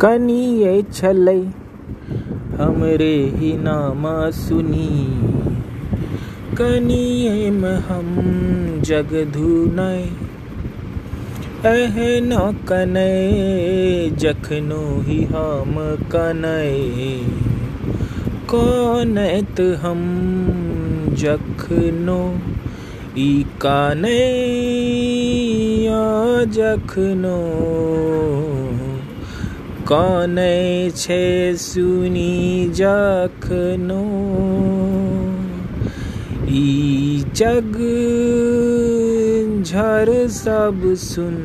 कनिए छलै। हमरे ही नाम सुनी। कनिए हम जग धुनय एहन कनै जखनो ही हम कनै कनैत हम जखनो, ई कानै जखनो। कानै छै सुनी जखनो ई जग झर सब सुन।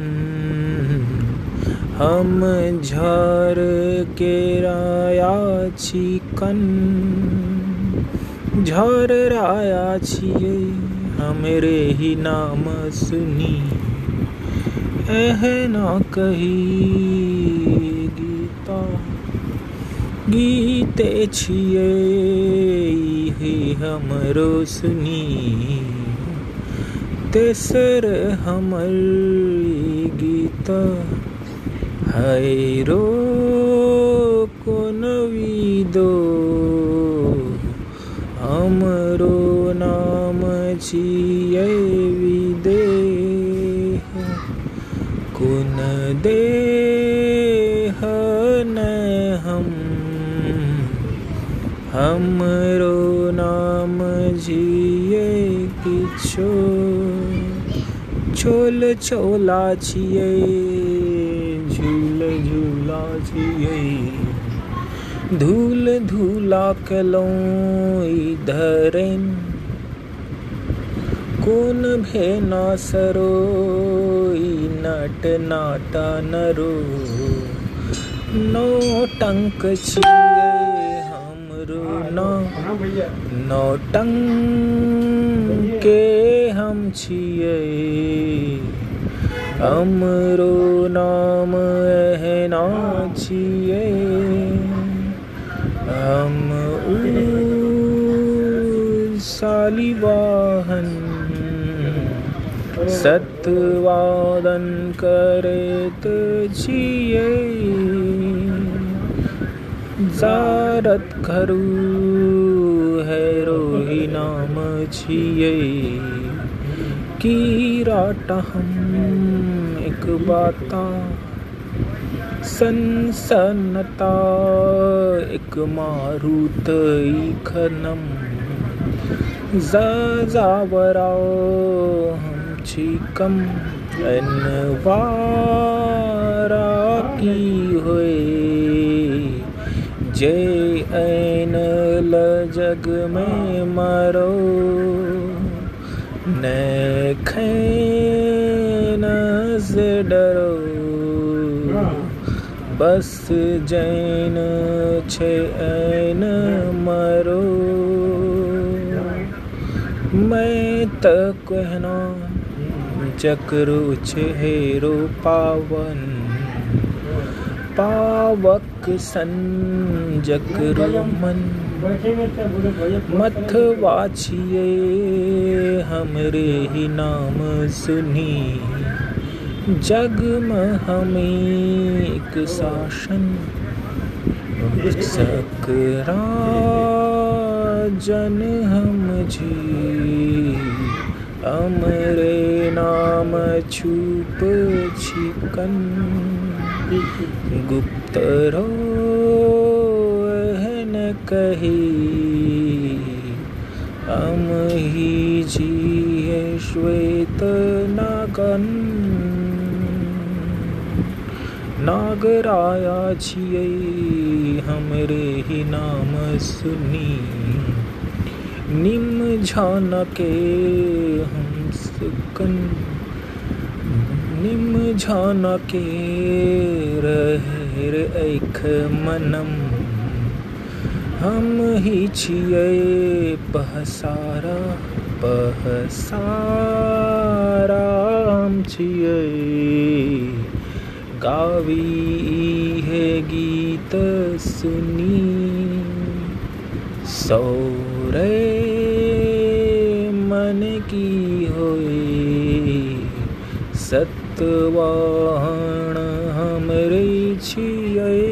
हम झर के राया छी कन। झर राया छियै हमरे ही नाम सुनी। एहना कही गीता गीते छियै हे हमरो सुनी तेसर हमर गीत हैरो कोन विदो? हमरो नाम छियै विदेह। कोन देह हमरो नाम जिए किछो। छोल छोला छियै झूल झूला छियै धूल धूला धरेन कोन भेना सरो, नट नाटा नरो। नौटंक छियै हमरो नौटंक के हम छियै हमरो नाम एहना छियै हम सालिवाहन सतवादन करैत छियै जारत करू ही नाम छियै की राट हम एक बाता। सनसनता एक मारुत खनम। जावराओ हम छिकम। अनवारा की होए। जय ऐन जग में मरो। न खैन से डरो। बस जैन छे ऐन मरो। मैं त कहना चक्रो छेरो पावन। पावक सन जकरो मन। मथवा छिए हमरे ही नाम सुनी। जग में हमें एक शासन। सकरा जन हम जी। हमरे नाम छुप छिकन। गुप्त रो कही, हम ही जिए श्वेत नागन। नागराया छियै, हमरे ही नाम सुनी। निम झानके हम सुकन। निम झानके रहेर ऐख मनम। हम ही छियै पहसारा पहसारा हम छियै गावी है गीत सुनी, सौरे मन की होए। सतवाहन हमरे छियै